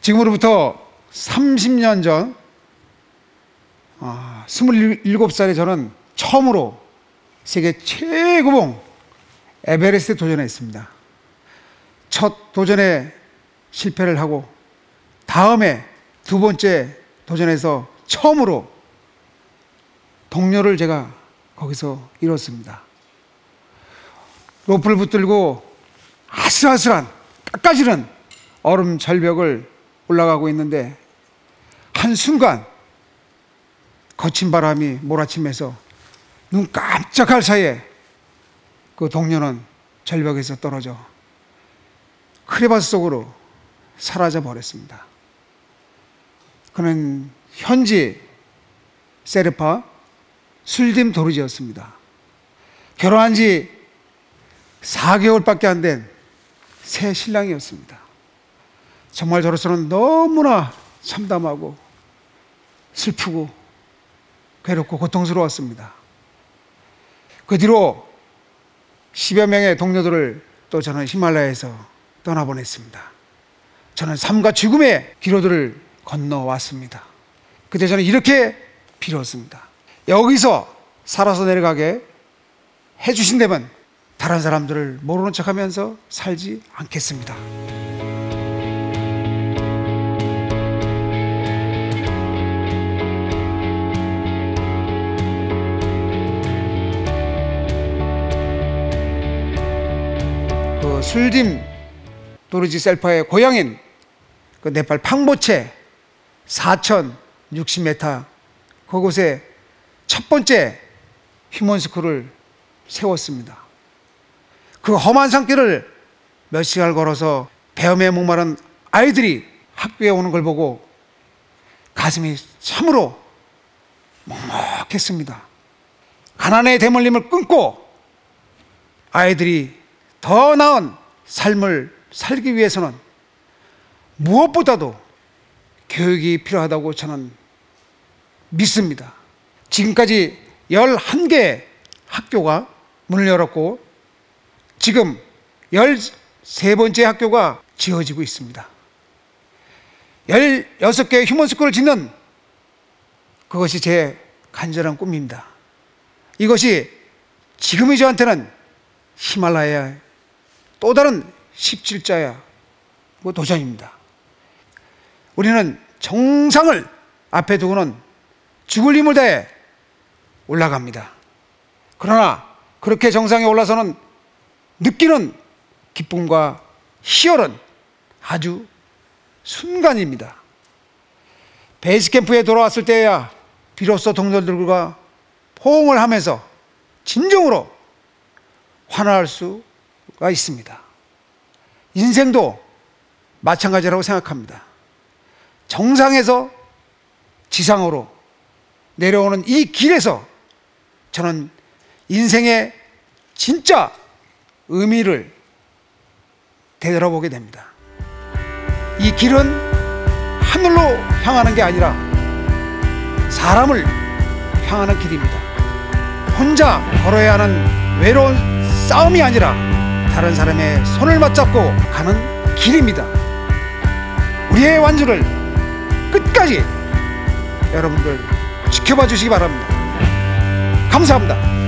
지금으로부터 30년 전, 아, 27살에 저는 처음으로 세계 최고봉 에베레스트 도전했습니다. 첫 도전에 실패를 하고 다음에 두 번째 도전에서 처음으로 동료를 제가 거기서 잃었습니다. 로프를 붙들고 아슬아슬한 깎아지른 얼음 절벽을 올라가고 있는데 한순간 거친 바람이 몰아치면서 눈 깜짝할 사이에 그 동료는 절벽에서 떨어져 크레바스 속으로 사라져 버렸습니다. 그는 현지 세르파 술딤 도르지였습니다. 결혼한 지 4개월밖에 안 된 새 신랑이었습니다. 정말 저로서는 너무나 참담하고 슬프고 괴롭고 고통스러웠습니다. 그 뒤로 10여 명의 동료들을 또 저는 히말라야에서 떠나보냈습니다. 저는 삶과 죽음의 기로들을 건너왔습니다. 그때 저는 이렇게 빌었습니다. 여기서 살아서 내려가게 해주신다면 다른 사람들을 모르는 척 하면서 살지 않겠습니다. 그 술딤 도르지 셀파의 고향인 그 네팔 팡보체 4,060m 그곳에 첫 번째 휴먼스쿨을 세웠습니다. 그 험한 산길을 몇 시간을 걸어서 배움에 목마른 아이들이 학교에 오는 걸 보고 가슴이 참으로 먹먹했습니다. 가난의 대물림을 끊고 아이들이 더 나은 삶을 살기 위해서는 무엇보다도 교육이 필요하다고 저는 믿습니다. 지금까지 11개 학교가 문을 열었고 지금 13번째 학교가 지어지고 있습니다. 16개 휴먼스쿨을 짓는 그것이 제 간절한 꿈입니다. 이것이 지금의 저한테는 히말라야의 또 다른 17자야 뭐 도전입니다. 우리는 정상을 앞에 두고는 죽을 힘을 다해 올라갑니다. 그러나 그렇게 정상에 올라서는 느끼는 기쁨과 희열은 아주 순간입니다. 베이스 캠프에 돌아왔을 때야 비로소 동료들과 포옹을 하면서 진정으로 환호할 수가 있습니다. 인생도 마찬가지라고 생각합니다. 정상에서 지상으로 내려오는 이 길에서 저는 인생의 진짜 의미를 되돌아보게 됩니다. 이 길은 하늘로 향하는 게 아니라 사람을 향하는 길입니다. 혼자 걸어야 하는 외로운 싸움이 아니라 다른 사람의 손을 맞잡고 가는 길입니다. 우리의 완주를 끝까지 여러분들 지켜봐 주시기 바랍니다. 감사합니다.